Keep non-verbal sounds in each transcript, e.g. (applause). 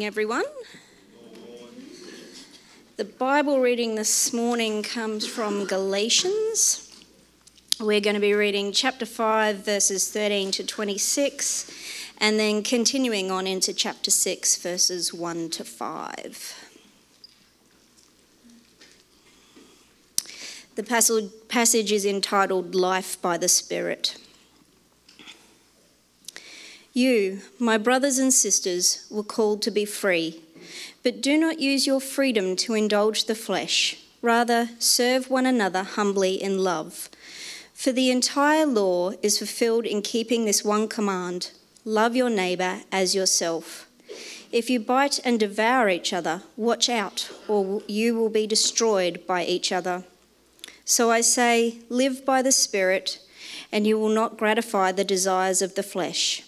everyone. The Bible reading this morning comes from Galatians. We're going to be reading chapter 5, verses 13 to 26, and then continuing on into chapter 6, verses 1 to 5. The passage is entitled Life by the Spirit. You, my brothers and sisters, were called to be free, but do not use your freedom to indulge the flesh. Rather, serve one another humbly in love. For the entire law is fulfilled in keeping this one command love your neighbour as yourself. If you bite and devour each other, watch out, or you will be destroyed by each other. So I say, live by the Spirit, and you will not gratify the desires of the flesh.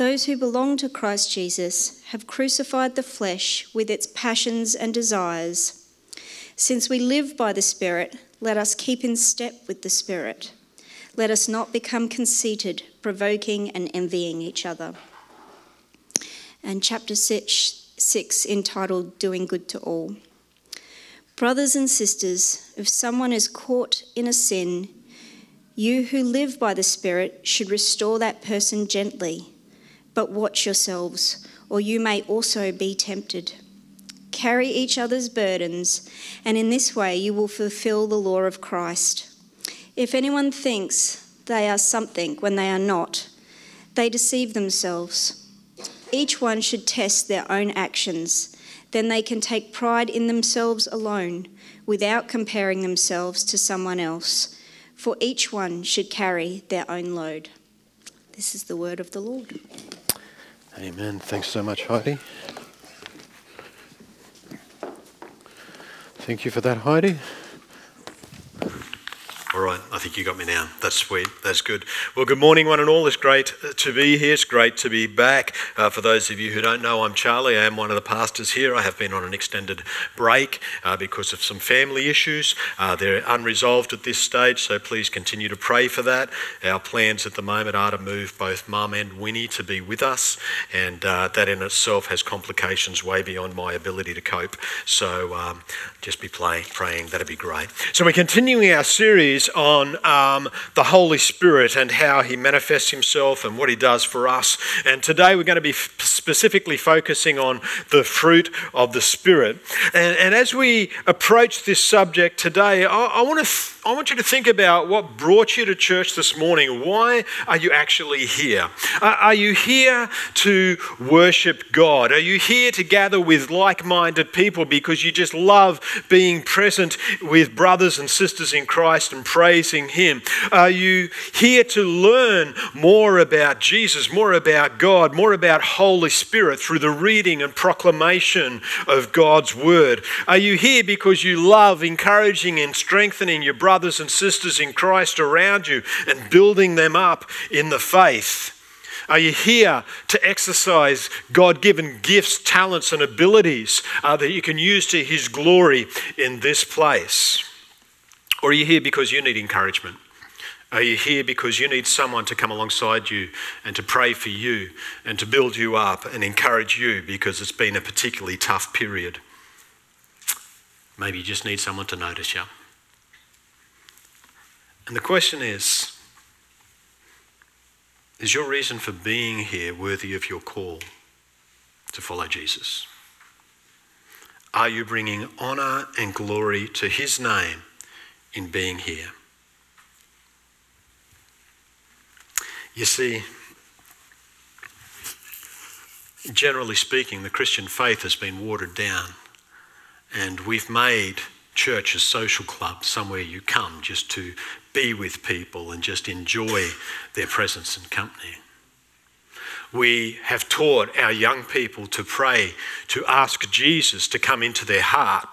Those who belong to Christ Jesus have crucified the flesh with its passions and desires. Since we live by the Spirit, let us keep in step with the Spirit. Let us not become conceited, provoking and envying each other. And chapter 6, six entitled Doing Good to All. Brothers and sisters, if someone is caught in a sin, you who live by the Spirit should restore that person gently but watch yourselves, or you may also be tempted. Carry each other's burdens, and in this way you will fulfill the law of Christ. If anyone thinks they are something when they are not, they deceive themselves. Each one should test their own actions. Then they can take pride in themselves alone, without comparing themselves to someone else. For each one should carry their own load. This is the word of the Lord. Amen. Thanks so much, Heidi. Thank you for that, Heidi. All right, I think you got me now. That's sweet. That's good. Well, good morning, one and all. It's great to be here. It's great to be back. Uh, for those of you who don't know, I'm Charlie. I am one of the pastors here. I have been on an extended break uh, because of some family issues. Uh, they're unresolved at this stage, so please continue to pray for that. Our plans at the moment are to move both Mum and Winnie to be with us, and uh, that in itself has complications way beyond my ability to cope. So um, just be play, praying. That'd be great. So we're continuing our series series on um, the Holy Spirit and how he manifests himself and what he does for us. And today we're going to be f- specifically focusing on the fruit of the Spirit. And, and as we approach this subject today, I, I want to. Th- I want you to think about what brought you to church this morning. Why are you actually here? Are you here to worship God? Are you here to gather with like minded people because you just love being present with brothers and sisters in Christ and praising Him? Are you here to learn more about Jesus, more about God, more about Holy Spirit through the reading and proclamation of God's Word? Are you here because you love encouraging and strengthening your brothers? and sisters in Christ around you and building them up in the faith? Are you here to exercise God given gifts, talents, and abilities uh, that you can use to His glory in this place? Or are you here because you need encouragement? Are you here because you need someone to come alongside you and to pray for you and to build you up and encourage you because it's been a particularly tough period? Maybe you just need someone to notice you. And the question is Is your reason for being here worthy of your call? to follow Jesus? Are you bringing honour and glory to his name in being here? You see, generally speaking, the Christian faith has been watered down, and we've made church a social club, somewhere you come just to be with people and just enjoy their presence and company. We have taught our young people to pray, to ask Jesus to come into their heart.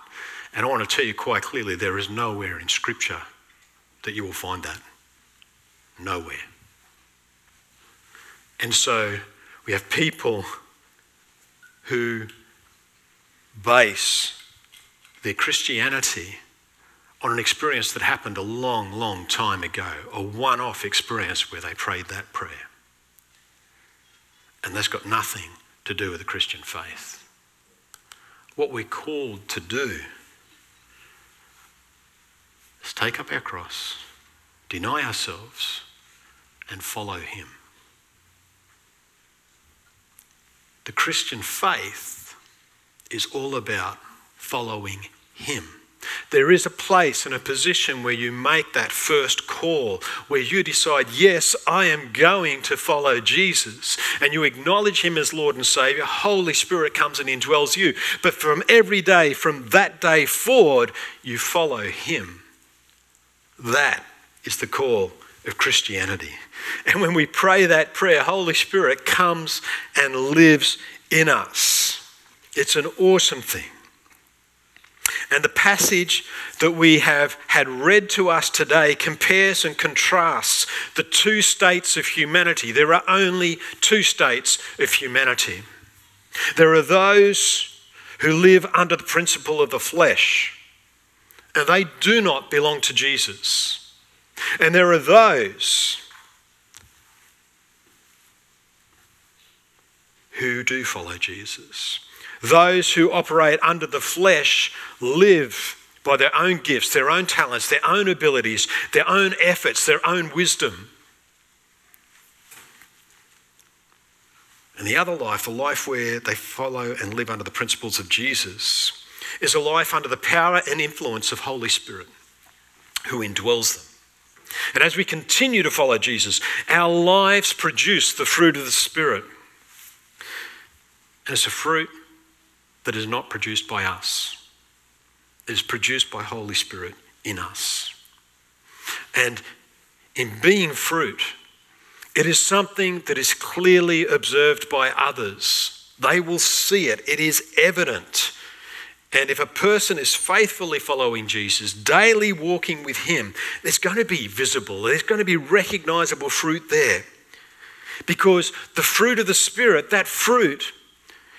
And I want to tell you quite clearly there is nowhere in Scripture that you will find that. Nowhere. And so we have people who base their Christianity on an experience that happened a long, long time ago, a one off experience where they prayed that prayer. And that's got nothing to do with the Christian faith. What we're called to do is take up our cross, deny ourselves, and follow Him. The Christian faith is all about following Him. There is a place and a position where you make that first call, where you decide, yes, I am going to follow Jesus, and you acknowledge Him as Lord and Savior. Holy Spirit comes and indwells you. But from every day, from that day forward, you follow Him. That is the call of Christianity. And when we pray that prayer, Holy Spirit comes and lives in us. It's an awesome thing. And the passage that we have had read to us today compares and contrasts the two states of humanity. There are only two states of humanity. There are those who live under the principle of the flesh, they do not belong to Jesus. And there are those who do follow Jesus. Those who operate under the flesh live by their own gifts, their own talents, their own abilities, their own efforts, their own wisdom. And the other life, the life where they follow and live under the principles of Jesus, is a life under the power and influence of Holy Spirit who indwells them. And as we continue to follow Jesus, our lives produce the fruit of the Spirit. And it's a fruit that is not produced by us. It is produced by Holy Spirit in us. And in being fruit, it is something that is clearly observed by others. They will see it, it is evident. And if a person is faithfully following Jesus, daily walking with Him, there's going to be visible, there's going to be recognizable fruit there. Because the fruit of the Spirit, that fruit,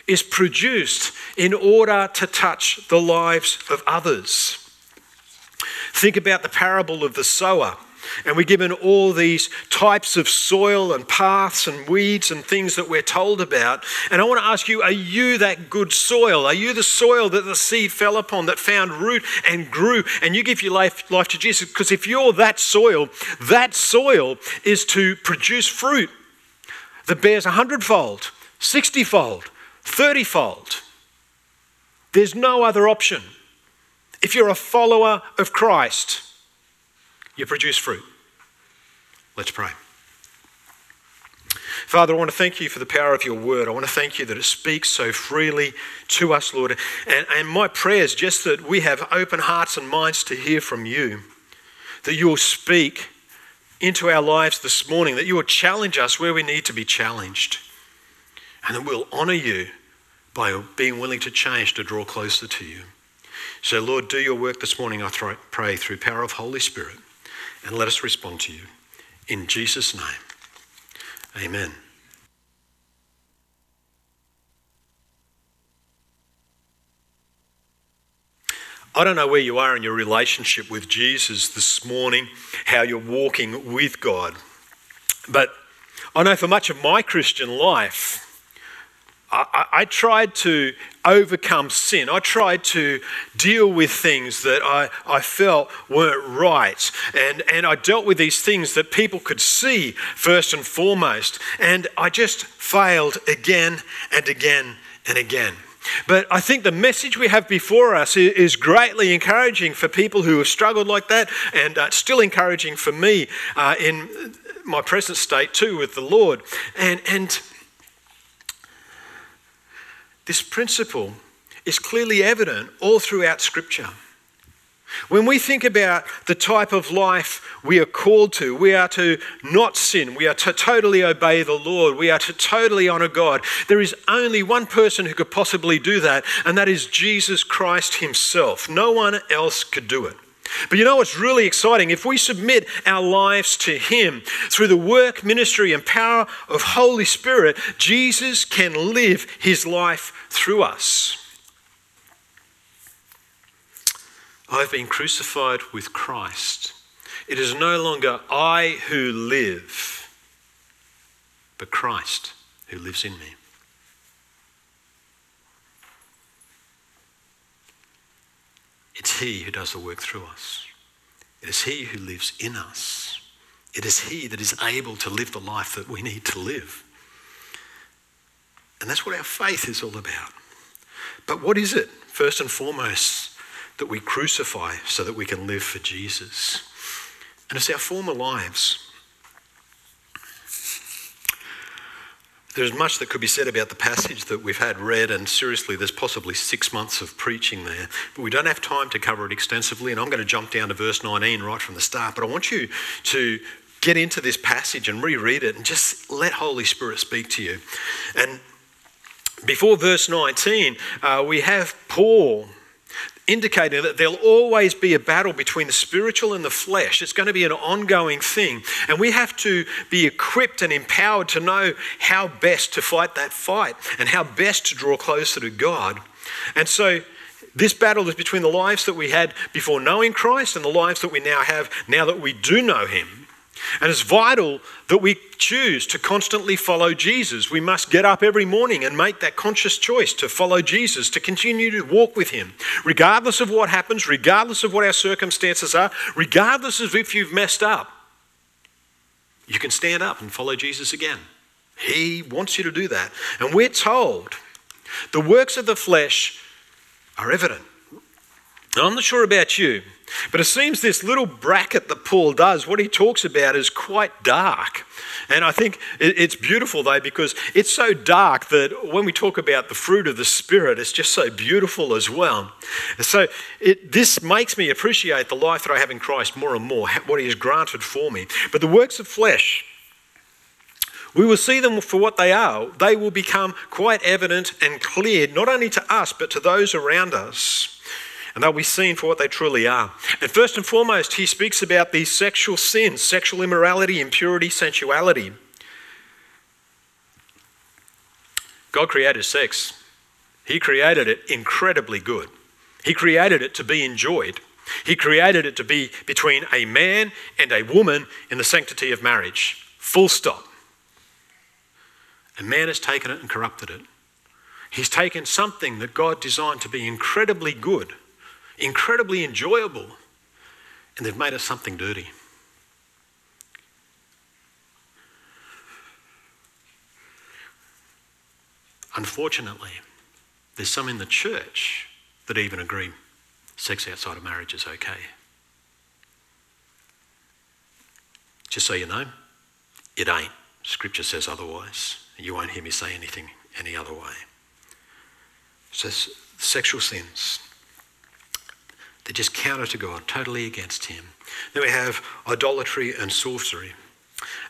is produced in order to touch the lives of others. Think about the parable of the sower. And we're given all these types of soil and paths and weeds and things that we're told about. And I want to ask you are you that good soil? Are you the soil that the seed fell upon, that found root and grew, and you give your life, life to Jesus? Because if you're that soil, that soil is to produce fruit that bears a hundredfold, sixtyfold, thirtyfold. There's no other option. If you're a follower of Christ, you produce fruit. Let's pray. Father, I want to thank you for the power of your word. I want to thank you that it speaks so freely to us, Lord. And, and my prayer is just that we have open hearts and minds to hear from you, that you will speak into our lives this morning, that you will challenge us where we need to be challenged, and that we'll honour you by being willing to change to draw closer to you. So, Lord, do your work this morning, I pray, through power of Holy Spirit, and let us respond to you. In Jesus' name, amen. I don't know where you are in your relationship with Jesus this morning, how you're walking with God. But I know for much of my Christian life, I, I, tried to overcome sin. I tried to deal with things that I, I felt weren't right. And, and I dealt with these things that people could see first and foremost. And I just failed again and again and again. But I think the message we have before us is greatly encouraging for people who have struggled like that, and uh, still encouraging for me uh, in my present state too with the Lord. And, and this principle is clearly evident all throughout Scripture. When we think about the type of life we are called to, we are to not sin, we are to totally obey the Lord, we are to totally honor God. There is only one person who could possibly do that, and that is Jesus Christ Himself. No one else could do it. But you know what's really exciting? If we submit our lives to Him through the work, ministry, and power of Holy Spirit, Jesus can live His life through us. I've been crucified with Christ. It is no longer I who live, but Christ who lives in me. It's He who does the work through us. It is He who lives in us. It is He that is able to live the life that we need to live. And that's what our faith is all about. But what is it, first and foremost, that we crucify so that we can live for Jesus? And it's our former lives. There's much that could be said about the passage that we've had read, and seriously, there's possibly six months of preaching there. But we don't have time to cover it extensively, and I'm going to jump down to verse 19 right from the start. But I want you to get into this passage and reread it and just let Holy Spirit speak to you. And before verse 19, uh, we have Paul indicating that there'll always be a battle between the spiritual and the flesh. It's going to be an ongoing thing. And we have to be equipped and empowered to know how best to fight that fight and how best to draw closer to God. And so, this battle is between the lives that we had before knowing Christ and the lives that we now have now that we do know Him. And it's vital that we choose to constantly follow Jesus. We must get up every morning and make that conscious choice to follow Jesus, to continue to walk with Him, regardless of what happens, regardless of what our circumstances are, regardless of if you've messed up. You can stand up and follow Jesus again. He wants you to do that. And we're told the works of the flesh are evident. Now, I'm not sure about you, but it seems this little bracket that Paul does, what he talks about is quite dark. And I think it's beautiful though, because it's so dark that when we talk about the fruit of the Spirit, it's just so beautiful as well. So it, this makes me appreciate the life that I have in Christ more and more, what he has granted for me. But the works of flesh, we will see them for what they are. They will become quite evident and clear, not only to us, but to those around us and they'll be seen for what they truly are. And first and foremost, he speaks about these sexual sins sexual immorality, impurity, sensuality. God created sex, He created it incredibly good. He created it to be enjoyed. He created it to be between a man and a woman in the sanctity of marriage. Full stop. And man has taken it and corrupted it. He's taken something that God designed to be incredibly good incredibly enjoyable, and they've made us something dirty. Unfortunately, there's some in the church that even agree sex outside of marriage is okay. Just so you know, it ain't. Scripture says otherwise. You won't hear me say anything any other way. So, sexual sins, they're just counter to God, totally against Him. Then we have idolatry and sorcery.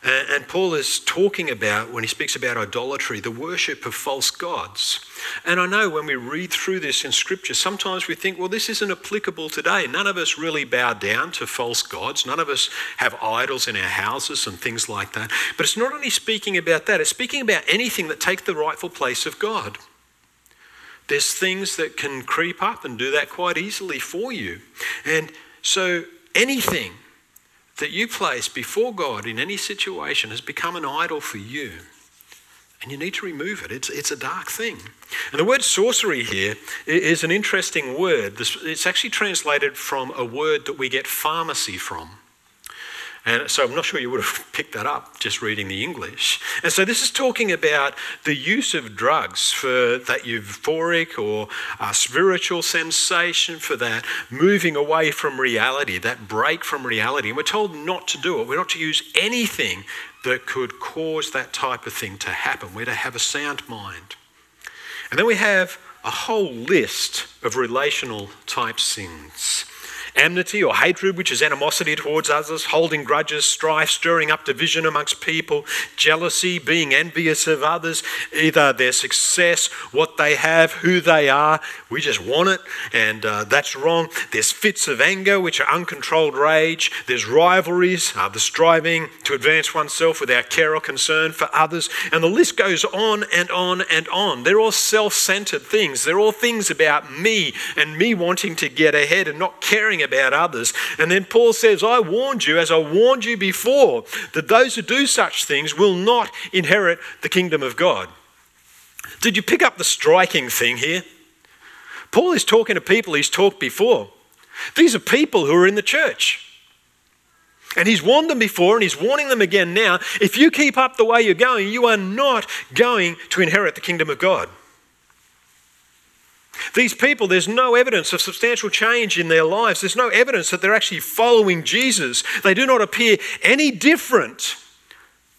Uh, and Paul is talking about, when he speaks about idolatry, the worship of false gods. And I know when we read through this in Scripture, sometimes we think, well, this isn't applicable today. None of us really bow down to false gods. None of us have idols in our houses and things like that. But it's not only speaking about that, it's speaking about anything that takes the rightful place of God. There's things that can creep up and do that quite easily for you. And so anything that you place before God in any situation has become an idol for you. And you need to remove it. It's, it's a dark thing. And the word sorcery here is an interesting word. It's actually translated from a word that we get pharmacy from. And so I'm not sure you would have (laughs) picked that up just reading the English. And so this is talking about the use of drugs for that euphoric or uh, spiritual sensation, for that moving away from reality, that break from reality. And we're told not to do it. We're not to use anything that could cause that type of thing to happen. We're to have a sound mind. And then we have a whole list of relational type sins enmity or hatred, which is animosity towards others, holding grudges, strife, stirring up division amongst people, jealousy, being envious of others, either their success, what they have, who they are. We just want it, and uh, that's wrong. There's fits of anger, which are uncontrolled rage. There's rivalries, uh, the striving to advance oneself without care or concern for others. And the list goes on and on and on. They're all self centered things. They're all things about me and me wanting to get ahead and not caring about others. And then Paul says, I warned you, as I warned you before, that those who do such things will not inherit the kingdom of God. Did you pick up the striking thing here? Paul is talking to people he's talked before. These are people who are in the church. And he's warned them before and he's warning them again now. If you keep up the way you're going, you are not going to inherit the kingdom of God. These people, there's no evidence of substantial change in their lives. There's no evidence that they're actually following Jesus. They do not appear any different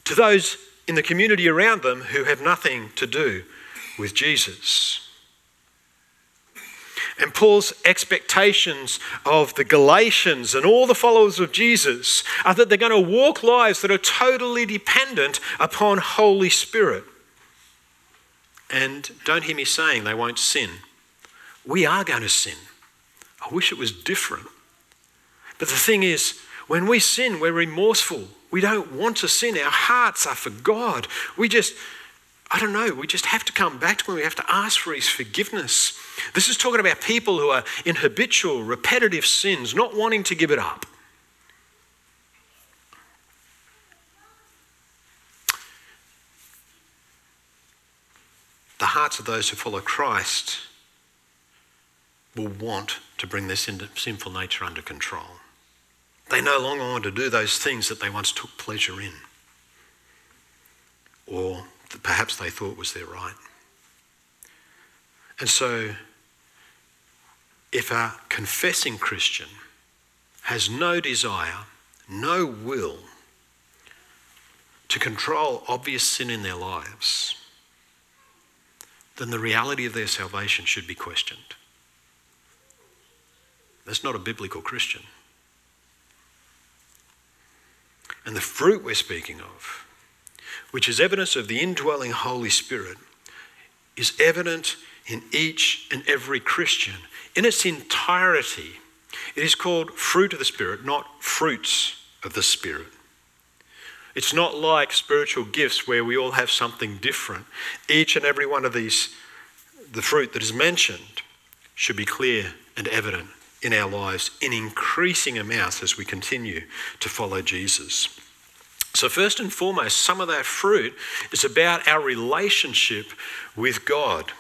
to those in the community around them who have nothing to do with Jesus. And Paul's expectations of the Galatians and all the followers of Jesus are that they're going to walk lives that are totally dependent upon Holy Spirit. And don't hear me saying they won't sin we are going to sin. I wish it was different. But the thing is, when we sin, we're remorseful. We don't want to sin. Our hearts are for God. We just, I don't know, we just have to come back to Him. We have to ask for His forgiveness. This is talking about people who are in habitual, repetitive sins, not wanting to give it up. The hearts of those who follow Christ will want to bring their sinful nature under control. They no longer want to do those things that they once took pleasure in, or that perhaps they thought was their right. And so, if a confessing Christian has no desire, no will to control obvious sin in their lives, then the reality of their salvation should be questioned. That's not a biblical Christian. And the fruit we're speaking of, which is evidence of the indwelling Holy Spirit, is evident in each and every Christian in its entirety. It is called fruit of the Spirit, not fruits of the Spirit. It's not like spiritual gifts where we all have something different. Each and every one of these, the fruit that is mentioned, should be clear and evident in our lives in increasing amounts as we continue to follow Jesus. So, first and foremost, some of that fruit is about our relationship with God.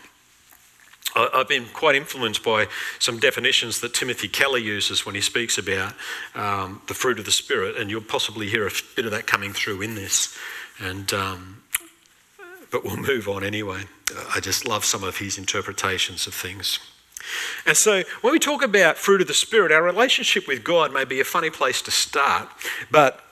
I've been quite influenced by some definitions that Timothy Keller uses when he speaks about um, the fruit of the Spirit, and you'll possibly hear a bit of that coming through in this. And um, but we'll move on anyway. I just love some of his interpretations of things. And so, when we talk about fruit of the Spirit, our relationship with God may be a funny place to start, but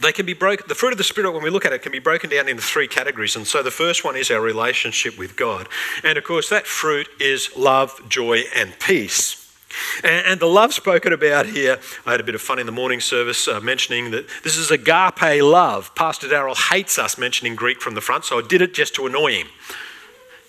they can be broken. The fruit of the Spirit, when we look at it, can be broken down into three categories. And so, the first one is our relationship with God. And of course, that fruit is love, joy, and peace. And, the love spoken about here, I had a bit of fun in the morning service uh, mentioning that this is agape love. Pastor Darrell hates us mentioning Greek from the front, so I did it just to annoy him.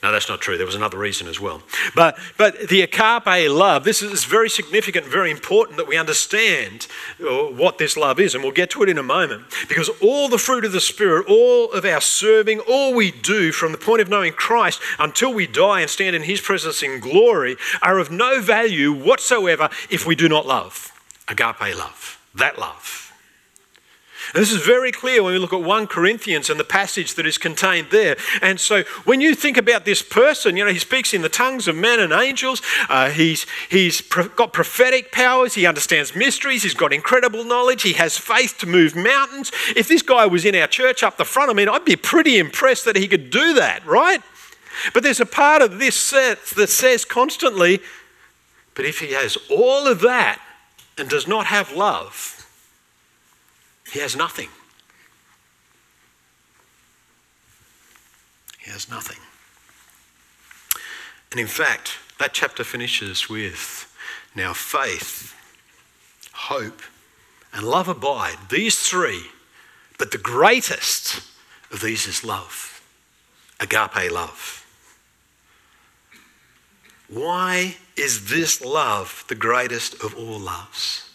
No, that's not true. There was another reason as well. But, but the agape love, this is very significant, very important that we understand uh, what this love is. And we'll get to it in a moment. Because all the fruit of the Spirit, all of our serving, all we do from the point of knowing Christ until we die and stand in His presence in glory are of no value whatsoever if we do not love. Agape love. That love. And this is very clear when we look at 1 Corinthians and the passage that is contained there. And so when you think about this person, you know, he speaks in the tongues of men and angels. Uh, he's he's pro- got prophetic powers. He understands mysteries. He's got incredible knowledge. He has faith to move mountains. If this guy was in our church up the front, I mean, I'd be pretty impressed that he could do that, right? But there's a part of this that says constantly, but if he has all of that and does not have love, he has nothing. He has nothing. And in fact, that chapter finishes with now faith, hope, and love abide. These three, but the greatest of these is love, agape love. Why is this love the greatest of all loves?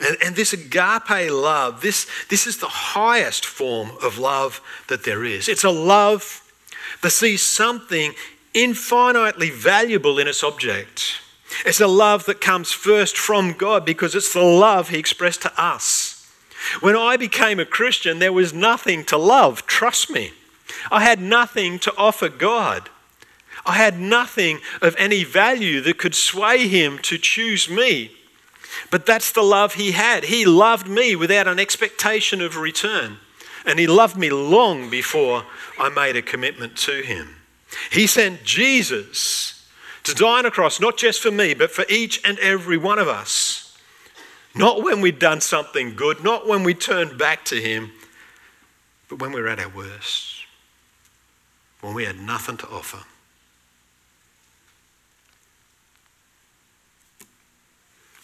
And, and this agape love, this, this is the highest form of love that there is. It's a love that sees something infinitely valuable in its object. It's a love that comes first from God because it's the love He expressed to us. When I became a Christian, there was nothing to love, trust me. I had nothing to offer God. I had nothing of any value that could sway Him to choose me. But that's the love he had. He loved me without an expectation of return. And he loved me long before I made a commitment to him. He sent Jesus to die on a cross, not just for me, but for each and every one of us. Not when we'd done something good, not when we turned back to him, but when we were at our worst, when we had nothing to offer.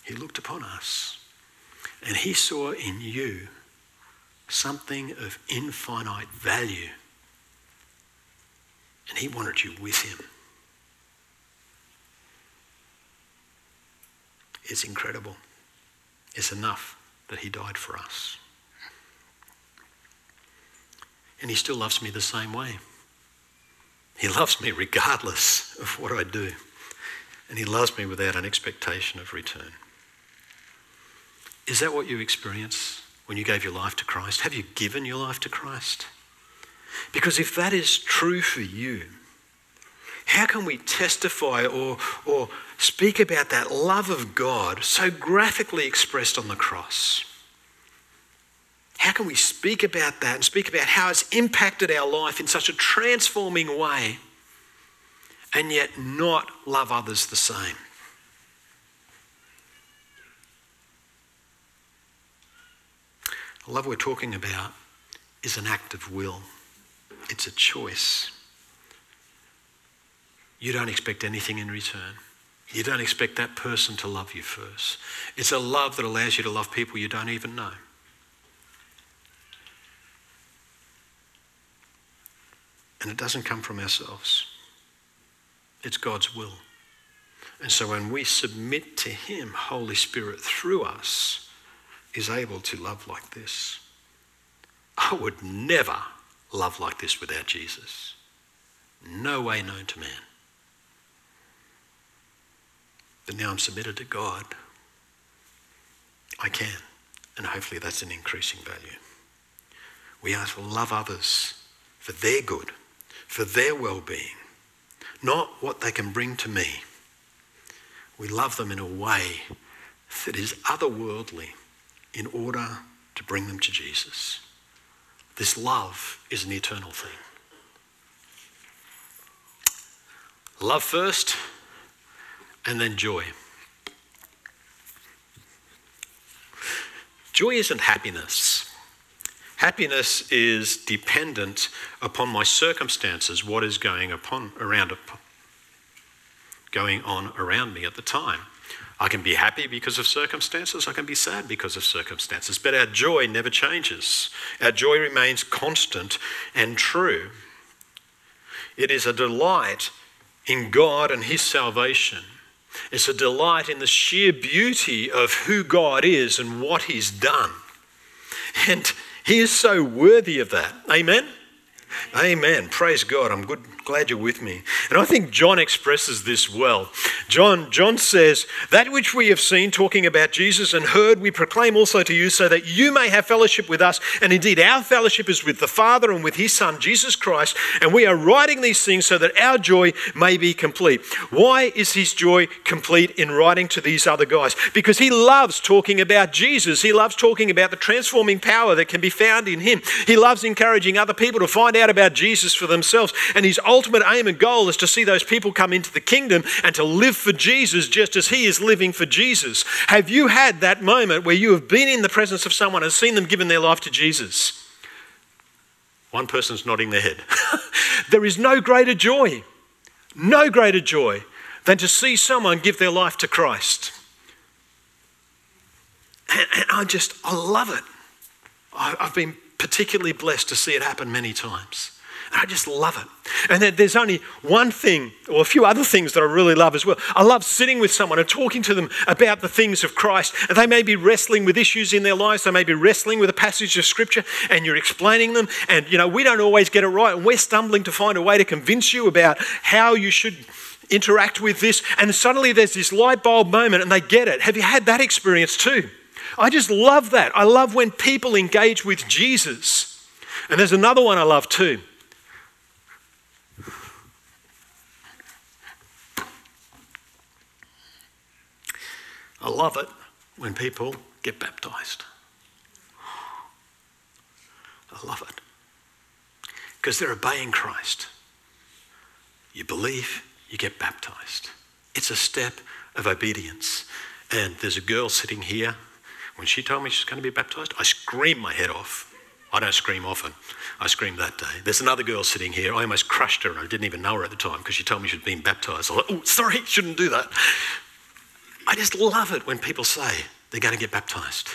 He looked upon us and he saw in you something of infinite value. And he wanted you with him. It's incredible. It's enough that he died for us. And he still loves me the same way. He loves me regardless of what I do. And he loves me without an expectation of return. Is that what you experience when you gave your life to Christ? Have you given your life to Christ? Because if that is true for you, how can we testify or, or speak about that love of God so graphically expressed on the cross? How can we speak about that and speak about how it's impacted our life in such a transforming way and yet not love others the same? The love we're talking about is an act of will, it's a choice. You don't expect anything in return. You don't expect that person to love you first. It's a love that allows you to love people you don't even know. And it doesn't come from ourselves, it's God's will. And so when we submit to Him, Holy Spirit, through us, is able to love like this. I would never love like this without Jesus. No way known to man. But now I'm submitted to God. I can. And hopefully that's an increasing value. We are to love others for their good, for their well being, not what they can bring to me. We love them in a way that is otherworldly in order to bring them to Jesus. This love is an eternal thing. Love first, and then joy. Joy isn't happiness. Happiness is dependent upon my circumstances, what is going upon around going on around me at the time. I can be happy because of circumstances, I can be sad because of circumstances, but our joy never changes. Our joy remains constant and true. It is a delight in God and His salvation. It's a delight in the sheer beauty of who God is and what He's done. And He is so worthy of that. Amen? Amen. Praise God. I'm good, glad you're with me. And I think John expresses this well. John, John says, That which we have seen, talking about Jesus, and heard, we proclaim also to you, so that you may have fellowship with us. And indeed, our fellowship is with the Father and with his Son, Jesus Christ. And we are writing these things so that our joy may be complete. Why is his joy complete in writing to these other guys? Because he loves talking about Jesus. He loves talking about the transforming power that can be found in him. He loves encouraging other people to find out about Jesus for themselves. And his ultimate aim and goal is to see those people come into the kingdom and to live for Jesus just as he is living for Jesus. Have you had that moment where you have been in the presence of someone and seen them given their life to Jesus? One person's nodding their head. (laughs) there is no greater joy, no greater joy than to see someone give their life to Christ. And, and I just, I love it. I, I've been particularly blessed to see it happen many times. I just love it. And there's only one thing, or a few other things that I really love as well. I love sitting with someone and talking to them about the things of Christ. And they may be wrestling with issues in their lives, they may be wrestling with a passage of Scripture, and you're explaining them. And, you know, we don't always get it right, and we're stumbling to find a way to convince you about how you should interact with this. And suddenly there's this light bulb moment, and they get it. Have you had that experience too? I just love that. I love when people engage with Jesus. And there's another one I love too. I love it when people get baptized. I love it. Because they're obeying Christ. You believe, you get baptized. It's a step of obedience. And there's a girl sitting here. When she told me she's going to be baptized, I screamed my head off. I don't scream often. I screamed that day. There's another girl sitting here. I almost crushed her and I didn't even know her at the time because she told me she'd been baptized. I was like, oh, sorry, shouldn't do that. I just love it when people say they're going to get baptized.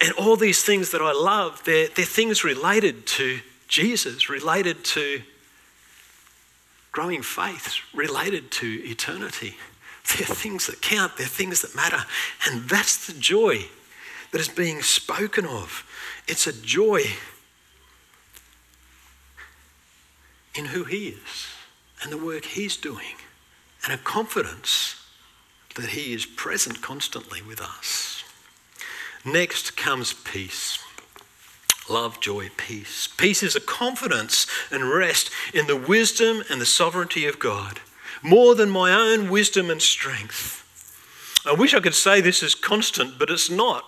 And all these things that I love, they're, they're things related to Jesus, related to growing faith, related to eternity. They're things that count, they're things that matter. And that's the joy that is being spoken of. It's a joy in who He is and the work He's doing, and a confidence that He is present constantly with us. Next comes peace. Love, joy, peace. Peace is a confidence and rest in the wisdom and the sovereignty of God, more than my own wisdom and strength. I wish I could say this is constant, but it's not.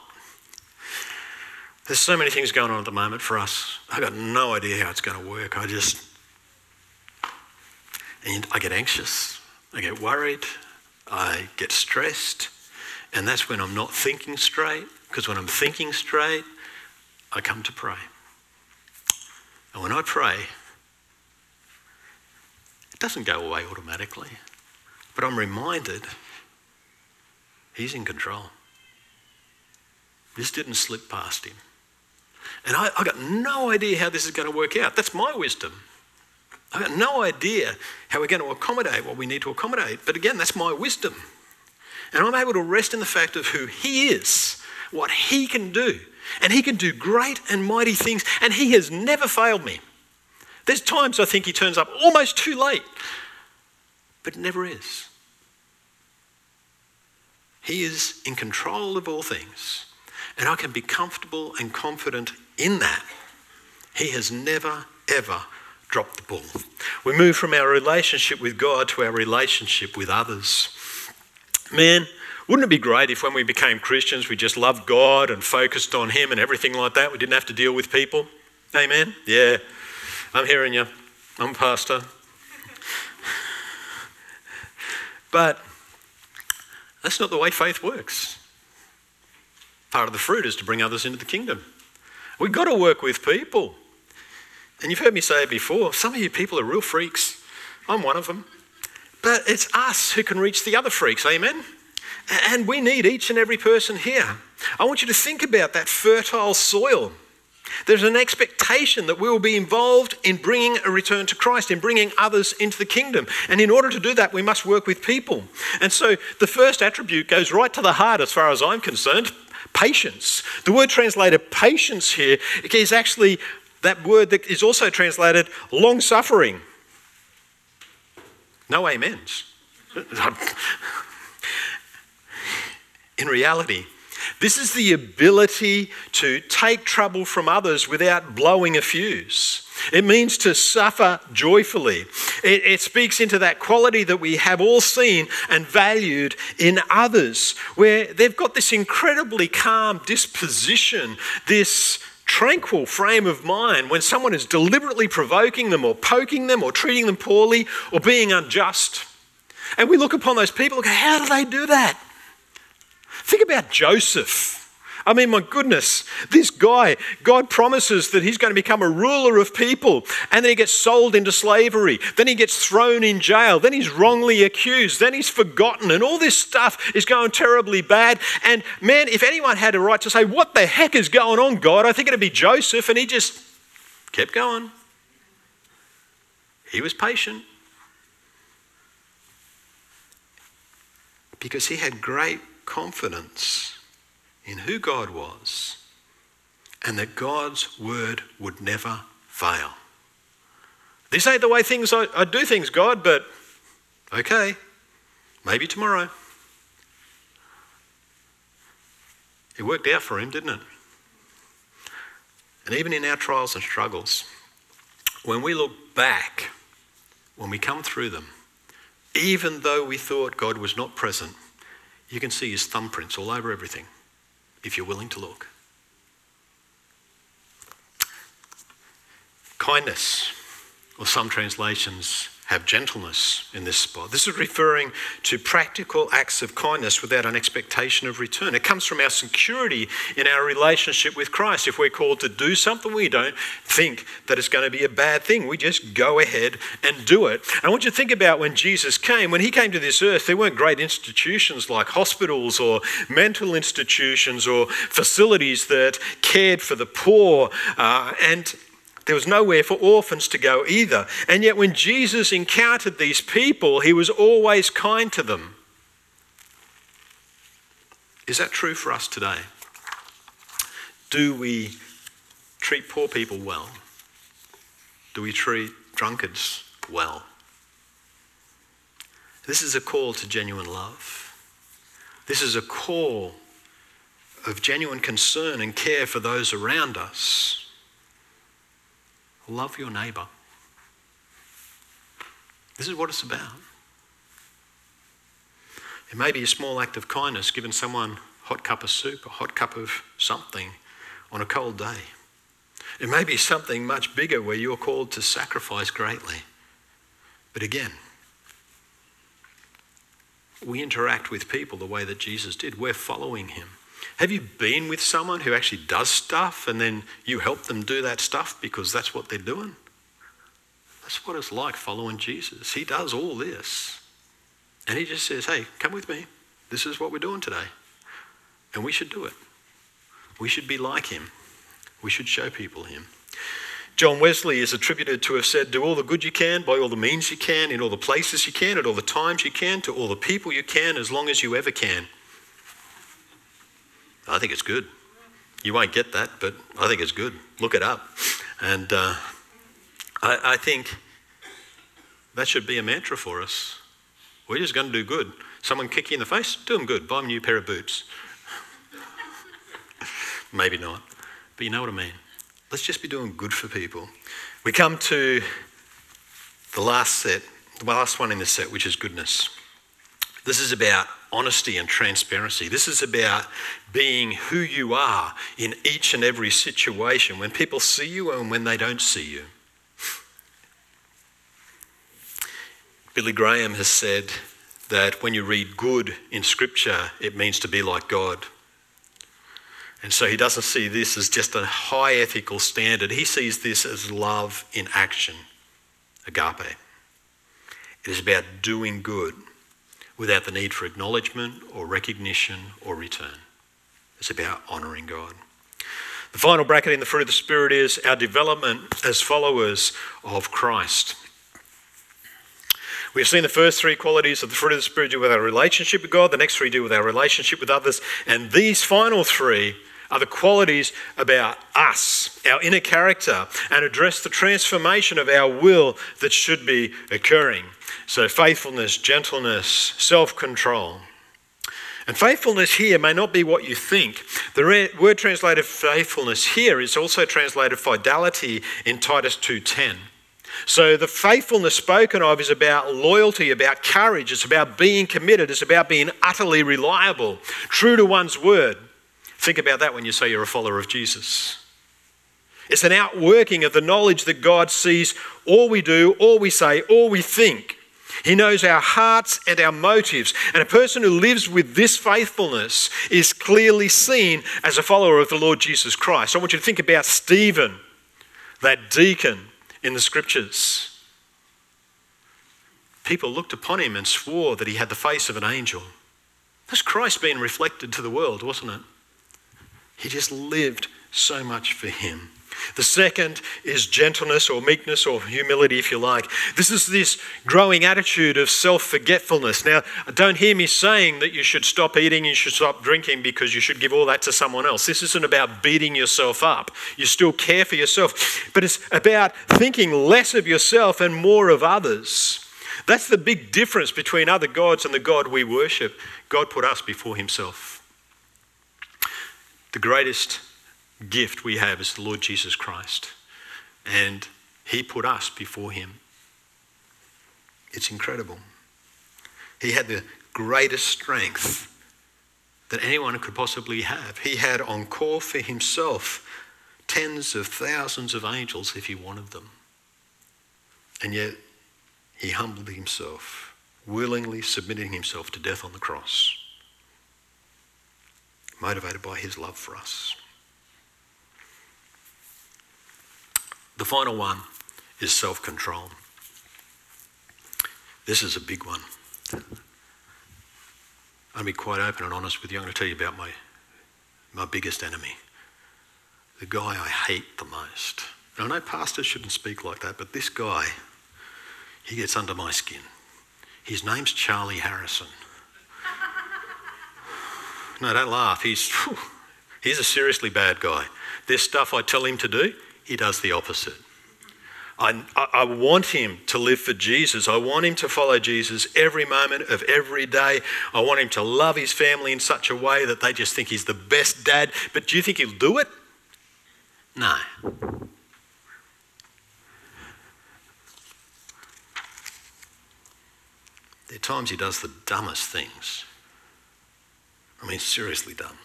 There's so many things going on at the moment for us. I've got no idea how it's going to work. I just, and I get anxious. I get worried. I get stressed, and that's when I'm not thinking straight, because when I'm thinking straight, I come to pray. And when I pray, it doesn't go away automatically, but I'm reminded He's in control. This didn't slip past Him. And I, I got no idea how this is going to work out. That's my wisdom. I've got no idea how we're going to accommodate what we need to accommodate. But again, that's my wisdom. And I'm able to rest in the fact of who He is, what He can do. And He can do great and mighty things, and He has never failed me. There's times I think He turns up almost too late, but never is. He is in control of all things, and I can be comfortable and confident in that. He has never, ever dropped the ball. We move from our relationship with God to our relationship with others. Man, wouldn't it be great if when we became Christians we just loved God and focused on Him and everything like that? We didn't have to deal with people? Amen? Yeah, I'm hearing you. I'm pastor. But that's not the way faith works. Part of the fruit is to bring others into the kingdom. We've got to work with people. And you've heard me say it before some of you people are real freaks. I'm one of them. But it's us who can reach the other freaks, amen? And we need each and every person here. I want you to think about that fertile soil. There's an expectation that we will be involved in bringing a return to Christ, in bringing others into the kingdom. And in order to do that, we must work with people. And so the first attribute goes right to the heart as far as I'm concerned patience. The word translated patience here is actually that word that is also translated long suffering. No amens. (laughs) In reality, this is the ability to take trouble from others without blowing a fuse. It means to suffer joyfully. It, it, speaks into that quality that we have all seen and valued in others, where they've got this incredibly calm disposition, this tranquil frame of mind when someone is deliberately provoking them or poking them or treating them poorly or being unjust. And we look upon those people and go, How do they do that? Think about Joseph. I mean, my goodness, this guy, God promises that he's going to become a ruler of people, and then he gets sold into slavery. Then he gets thrown in jail. Then he's wrongly accused. Then he's forgotten, and all this stuff is going terribly bad. And man, if anyone had a right to say, What the heck is going on, God? I think it'd be Joseph, and he just kept going. He was patient. Because he had great confidence in who God was and that God's word would never fail. This ain't the way things I, I do things, God, but okay, maybe tomorrow. It worked out for him, didn't it? And even in our trials and struggles, when we look back, when we come through them, even though we thought God was not present, you can see his thumbprints all over everything if you're willing to look. Kindness, or some translations have gentleness in this spot. This is referring to practical acts of kindness without an expectation of return. It comes from our security in our relationship with Christ. If we're called to do something, we don't think that it's going to be a bad thing. We just go ahead and do it. I want you to think about when Jesus came. When he came to this earth, there weren't great institutions like hospitals or mental institutions or facilities that cared for the poor. Uh, and there was nowhere for orphans to go either. And yet, when Jesus encountered these people, he was always kind to them. Is that true for us today? Do we treat poor people well? Do we treat drunkards well? This is a call to genuine love. This is a call of genuine concern and care for those around us. Love your neighbour. This is what it's about. It may be a small act of kindness giving someone a hot cup of soup, a hot cup of something on a cold day. It may be something much bigger where you're called to sacrifice greatly. But again, we interact with people the way that Jesus did. We're following him. Have you been with someone who actually does stuff and then you help them do that stuff because that's what they're doing? That's what it's like following Jesus. He does all this. And he just says, hey, come with me. This is what we're doing today. And we should do it. We should be like him. We should show people him. John Wesley is attributed to have said, Do all the good you can by all the means you can, in all the places you can, at all the times you can, to all the people you can, as long as you ever can. I think it's good. You won't get that, but I think it's good. Look it up. And uh, I, I think that should be a mantra for us. We're just going to do good. Someone kick you in the face, do them good. Buy them a new pair of boots. (laughs) Maybe not. But you know what I mean. Let's just be doing good for people. We come to the last set, the last one in this set, which is goodness. This is about honesty and transparency. This is about being who you are in each and every situation when people see you and when they don't see you. Billy Graham has said that when you read good in Scripture, it means to be like God. And so he doesn't see this as just a high ethical standard, he sees this as love in action, agape. It is about doing good without the need for acknowledgement or recognition or return. It's about honouring God. The final bracket in the fruit of the Spirit is our development as followers of Christ. We've seen the first three qualities of the fruit of the Spirit do with our relationship with God, the next three do with our relationship with others, and these final three are the qualities about us, our inner character, and address the transformation of our will that should be occurring. So, faithfulness, gentleness, self control. And faithfulness here may not be what you think. The word translated faithfulness here is also translated fidelity in Titus 2:10. So the faithfulness spoken of is about loyalty, about courage, it's about being committed, it's about being utterly reliable, true to one's word. Think about that when you say you're a follower of Jesus. It's an outworking of the knowledge that God sees all we do, all we say, all we think. He knows our hearts and our motives. And a person who lives with this faithfulness is clearly seen as a follower of the Lord Jesus Christ. I want you to think about Stephen, that deacon in the scriptures. People looked upon him and swore that he had the face of an angel. That's Christ being reflected to the world, wasn't it? He just lived so much for him. The second is gentleness or meekness or humility, if you like. This is this growing attitude of self forgetfulness. Now, don't hear me saying that you should stop eating, you should stop drinking because you should give all that to someone else. This isn't about beating yourself up. You still care for yourself, but it's about thinking less of yourself and more of others. That's the big difference between other gods and the God we worship. God put us before Himself. The greatest gift we have is the Lord Jesus Christ. And He put us before Him. It's incredible. He had the greatest strength that anyone could possibly have. He had on call for Himself tens of thousands of angels if He wanted them. And yet, He humbled Himself, willingly submitting Himself to death on the cross, motivated by His love for us. The final one is self control. This is a big one. I'll be quite open and honest with you. I'm going to tell you about my, my biggest enemy, the guy I hate the most. Now, I know pastors shouldn't speak like that, but this guy, he gets under my skin. His name's Charlie Harrison. No, don't laugh. He's, whew, he's a seriously bad guy. This stuff I tell him to do, he does the opposite. I, I, want him to live for Jesus. I want him to follow Jesus every moment of every day. I want him to love his family in such a way that they just think he's the best dad. But do you think he'll do it? No. There are times he does the dumbest things. I mean, seriously dumb.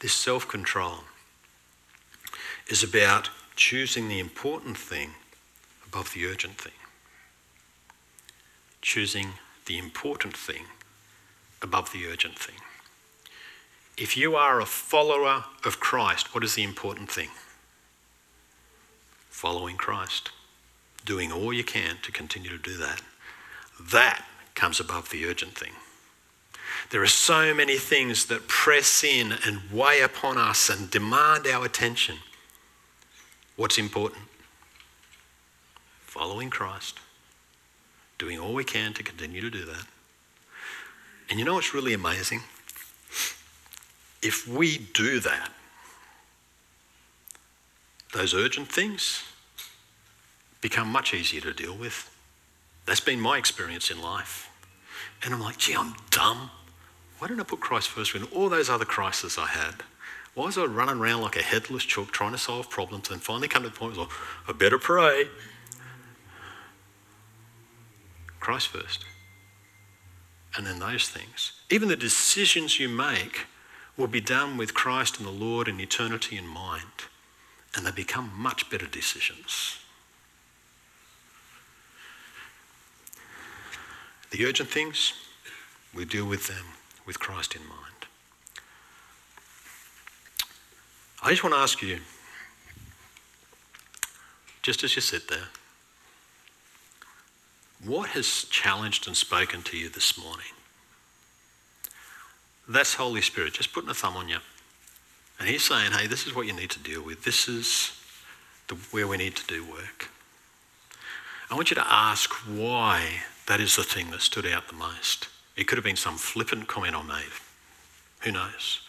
This self control is about choosing the important thing above the urgent thing. Choosing the important thing above the urgent thing. If you are a follower of Christ, what is the important thing? Following Christ. Doing all you can to continue to do that. That comes above the urgent thing. There are so many things that press in and weigh upon us and demand our attention. What's important? Following Christ, doing all we can to continue to do that. And you know what's really amazing? If we do that, those urgent things become much easier to deal with. That's been my experience in life. And I'm like, gee, I'm dumb. Why didn't I put Christ first in all those other crises I had? Why was I running around like a headless chook trying to solve problems and finally come to the point where I better pray? Christ first. And then those things. Even the decisions you make will be done with Christ and the Lord and eternity in mind. And they become much better decisions. The urgent things, we deal with them with Christ in mind. I just want to ask you, just as you sit there, what has challenged and spoken to you this morning? That's Holy Spirit just putting a thumb on you. And He's saying, hey, this is what you need to deal with. This is the, where we need to do work. I want you to ask why that is the thing that stood out the most. It could have been some flippant comment I made. Who knows?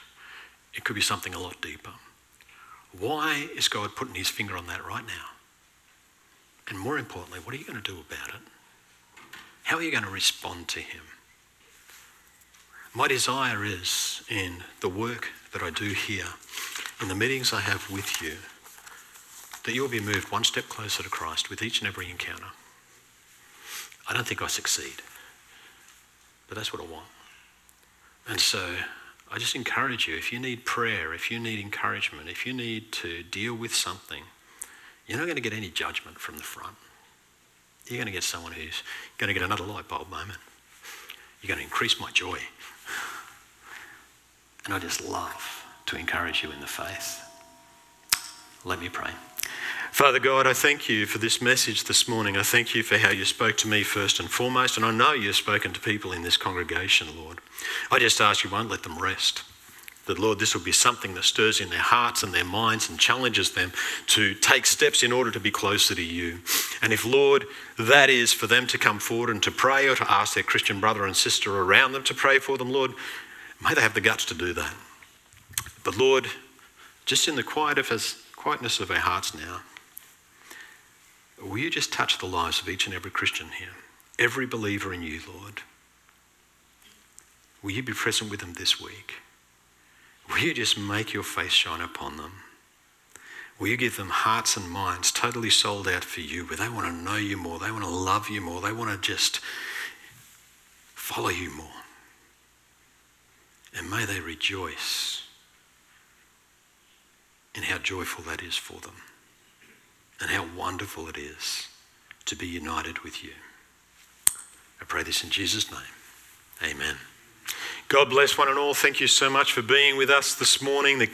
It could be something a lot deeper. Why is God putting his finger on that right now? And more importantly, what are you going to do about it? How are you going to respond to him? My desire is in the work that I do here, in the meetings I have with you, that you'll be moved one step closer to Christ with each and every encounter. I don't think I succeed, but that's what I want. And so I just encourage you if you need prayer, if you need encouragement, if you need to deal with something, you're not going to get any judgment from the front. You're going to get someone who's going to get another light bulb moment. You're going to increase my joy. And I just love to encourage you in the faith. Let me pray. Father God, I thank you for this message this morning. I thank you for how you spoke to me first and foremost, and I know you've spoken to people in this congregation, Lord. I just ask you won't let them rest. That, Lord, this will be something that stirs in their hearts and their minds and challenges them to take steps in order to be closer to you. And if, Lord, that is for them to come forward and to pray or to ask their Christian brother and sister around them to pray for them, Lord, may they have the guts to do that. But, Lord, just in the quiet of his, quietness of our hearts now, will you just touch the lives of each and every Christian here, every believer in you, Lord? Will you be present with them this week? Will you just make your face shine upon them? Will you give them hearts and minds totally sold out for you, where they want to know you more, they want to love you more, they want to just follow you more? And may they rejoice in how joyful that is for them and how wonderful it is to be united with you. I pray this in Jesus' name. Amen. God bless one and all. Thank you so much for being with us this morning. The